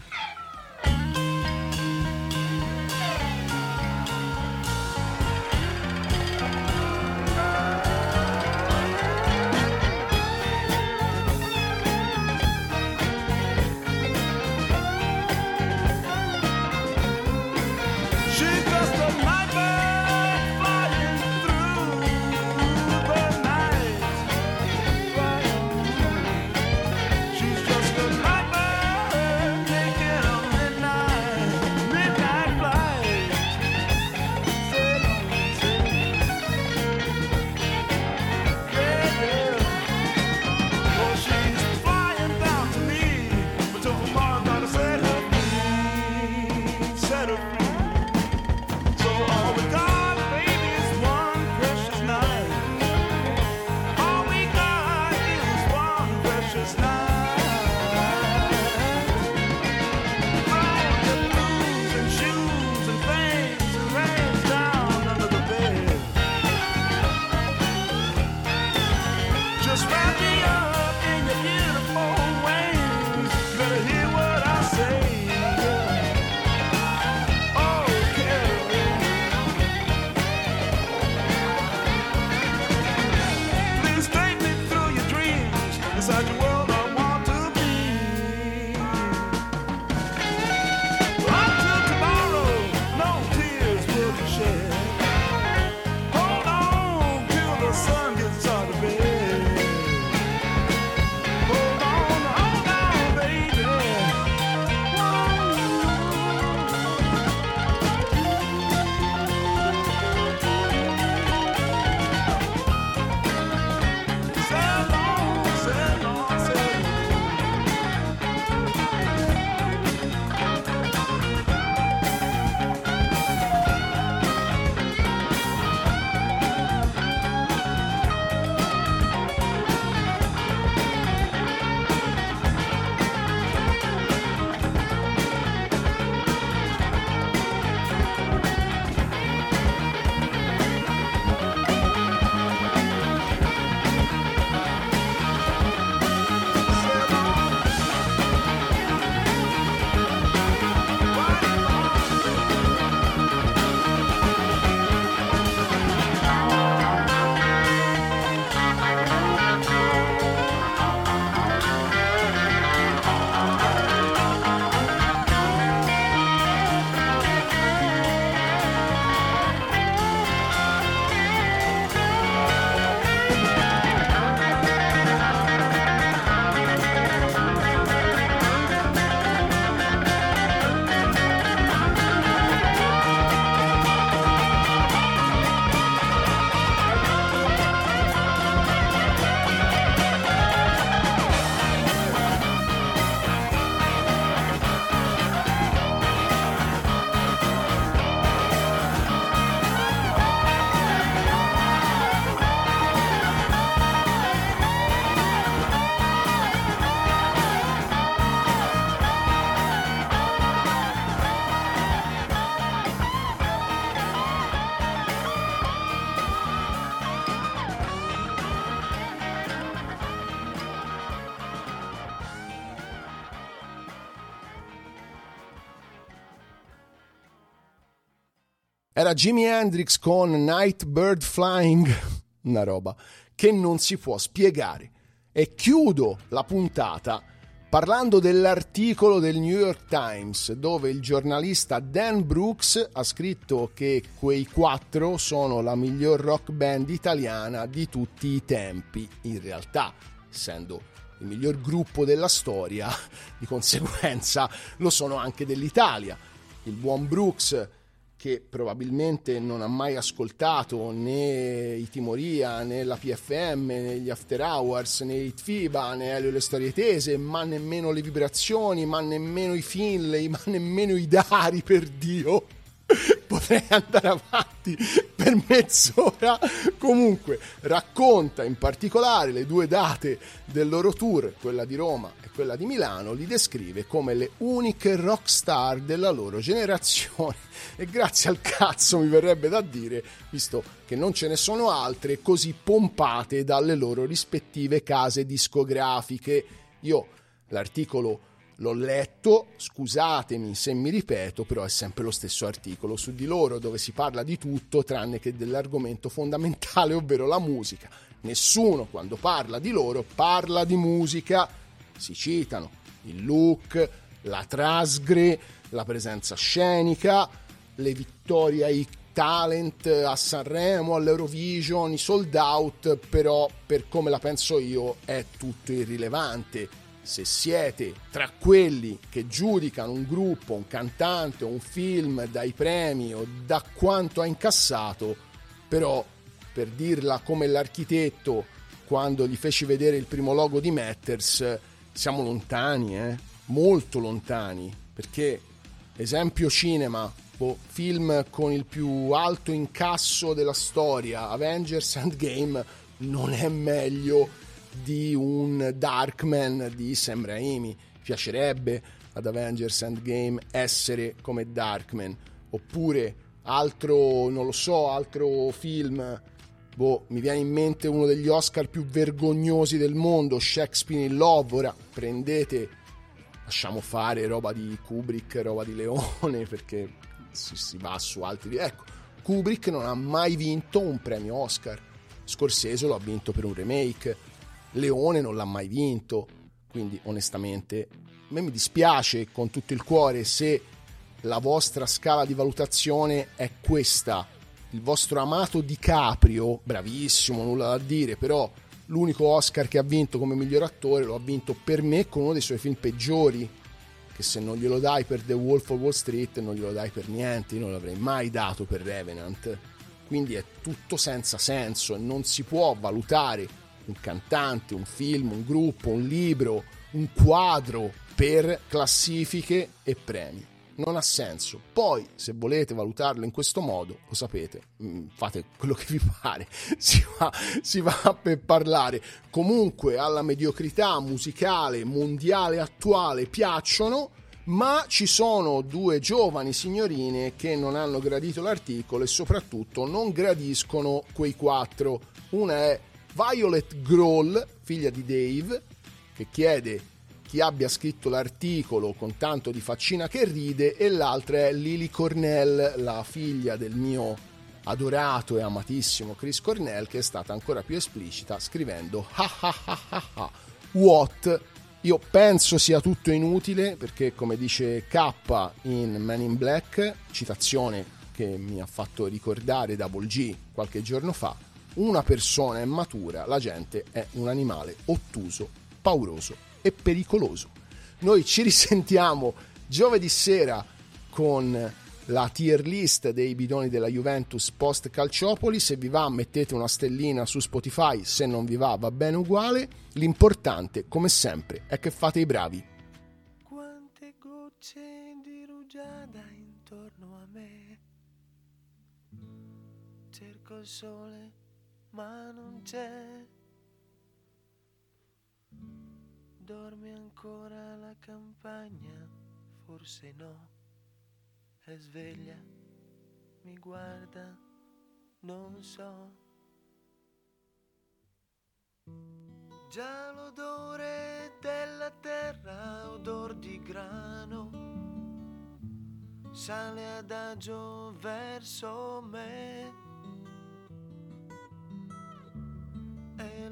S1: Era Jimi Hendrix con Night Bird Flying, [LAUGHS] una roba che non si può spiegare. E chiudo la puntata parlando dell'articolo del New York Times dove il giornalista Dan Brooks ha scritto che quei quattro sono la miglior rock band italiana di tutti i tempi. In realtà, essendo il miglior gruppo della storia, [LAUGHS] di conseguenza lo sono anche dell'Italia. Il buon Brooks che probabilmente non ha mai ascoltato né i Timoria né la PFM né gli After Hours né i FIBA né Elio le storie tese ma nemmeno le vibrazioni ma nemmeno i Finlay [LAUGHS] ma nemmeno i Dari per Dio [LAUGHS] potrei andare avanti per mezz'ora. Comunque, racconta in particolare le due date del loro tour, quella di Roma quella di Milano, li descrive come le uniche rock star della loro [LAUGHS] generazione. E grazie al cazzo mi verrebbe da dire, visto che non ce ne sono altre così pompate dalle loro rispettive case discografiche. Io l'articolo L'ho letto, scusatemi se mi ripeto, però è sempre lo stesso articolo su di loro dove si parla di tutto tranne che dell'argomento fondamentale, ovvero la musica. Nessuno quando parla di loro parla di musica. Si citano il look, la trasgre, la presenza scenica, le vittorie ai talent a Sanremo, all'Eurovision, i sold out, però per come la penso io è tutto irrilevante. Se siete tra quelli che giudicano un gruppo, un cantante un film dai premi o da quanto ha incassato, però per dirla come l'architetto quando gli feci vedere il primo logo di Matters, siamo lontani, eh? molto lontani, perché esempio cinema, boh, film con il più alto incasso della storia, Avengers Endgame, non è meglio di un Darkman di Sam Raimi. Piacerebbe ad Avengers Endgame essere come Darkman. Oppure altro, non lo so, altro film. Boh, mi viene in mente uno degli Oscar più vergognosi del mondo, Shakespeare in Love. Ora prendete, lasciamo fare roba di Kubrick, roba di Leone, [LAUGHS] perché si, si va su altri. Ecco, Kubrick non ha mai vinto un premio Oscar. Scorsese lo ha vinto per un remake. Leone non l'ha mai vinto, quindi onestamente a me mi dispiace con tutto il cuore se la vostra scala di valutazione è questa. Il vostro amato DiCaprio, bravissimo, nulla da dire, però l'unico Oscar che ha vinto come miglior attore lo ha vinto per me con uno dei suoi film peggiori, che se non glielo dai per The Wolf of Wall Street non glielo dai per niente, io non l'avrei mai dato per Revenant. Quindi è tutto senza senso e non si può valutare un cantante, un film, un gruppo, un libro, un quadro per classifiche e premi. Non ha senso. Poi, se volete valutarlo in questo modo, lo sapete, mm, fate quello che vi pare, [LAUGHS] si va, si va per parlare. Comunque, alla mediocrità musicale mondiale attuale piacciono, ma ci sono due giovani signorine che non hanno gradito l'articolo e soprattutto non gradiscono quei quattro. Una è Violet Grohl, figlia di Dave, che chiede chi abbia scritto l'articolo con tanto di faccina che ride, e l'altra è Lily Cornell, la figlia del mio adorato e amatissimo Chris Cornell, che è stata ancora più esplicita scrivendo ha ha ha ha ha what? Io penso sia tutto inutile perché come dice K in Man in Black citazione che mi ha fatto ricordare Double G qualche giorno fa una persona è matura, la gente è un animale ottuso, pauroso e pericoloso. Noi ci risentiamo giovedì sera con la tier list dei bidoni della Juventus post Calciopoli. Se vi va, mettete una stellina su Spotify, se non vi va, va bene uguale. L'importante, come sempre, è che fate i bravi.
S4: Quante gocce di rugiada intorno a me. Cerco il sole, ma non c'è. Dorme ancora la campagna? Forse no. È sveglia, mi guarda, non so. Già l'odore della terra, odor di grano
S7: sale adagio verso me.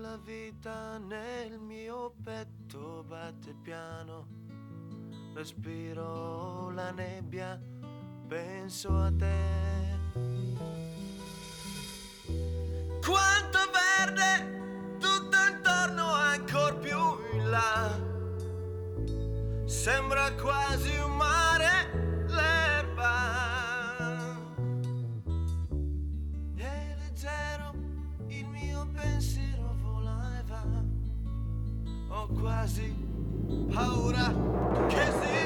S7: La vita nel mio petto batte piano. Respiro la nebbia, penso a te. Quanto verde tutto intorno ancor più in là. Sembra quasi un mare l'erba. Ho quasi paura che si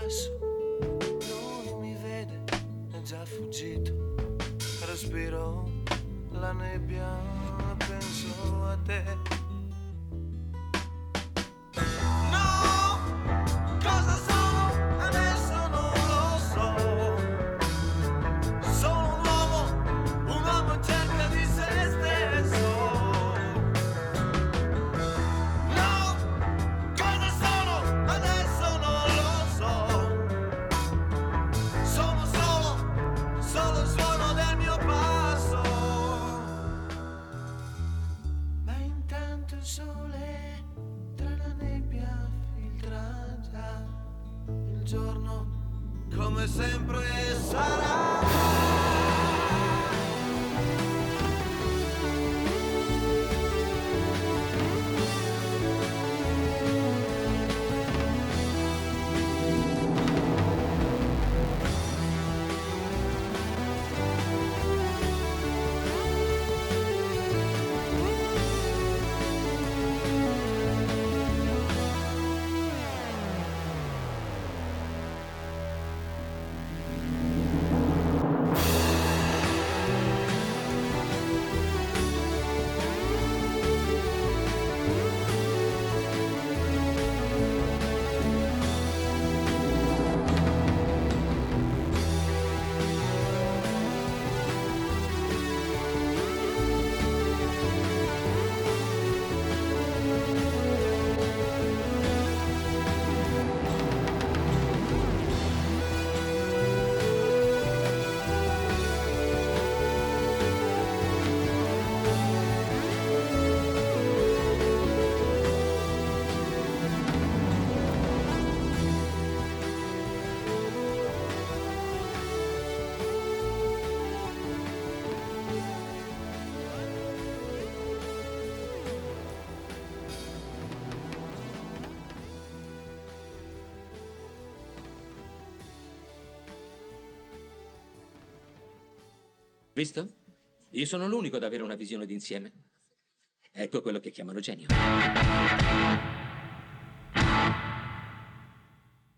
S7: passo, lui mi vede, è già fuggito. Respiro la nebbia, penso a te.
S8: Visto? Io sono l'unico ad avere una visione d'insieme. Ecco quello che chiamano genio.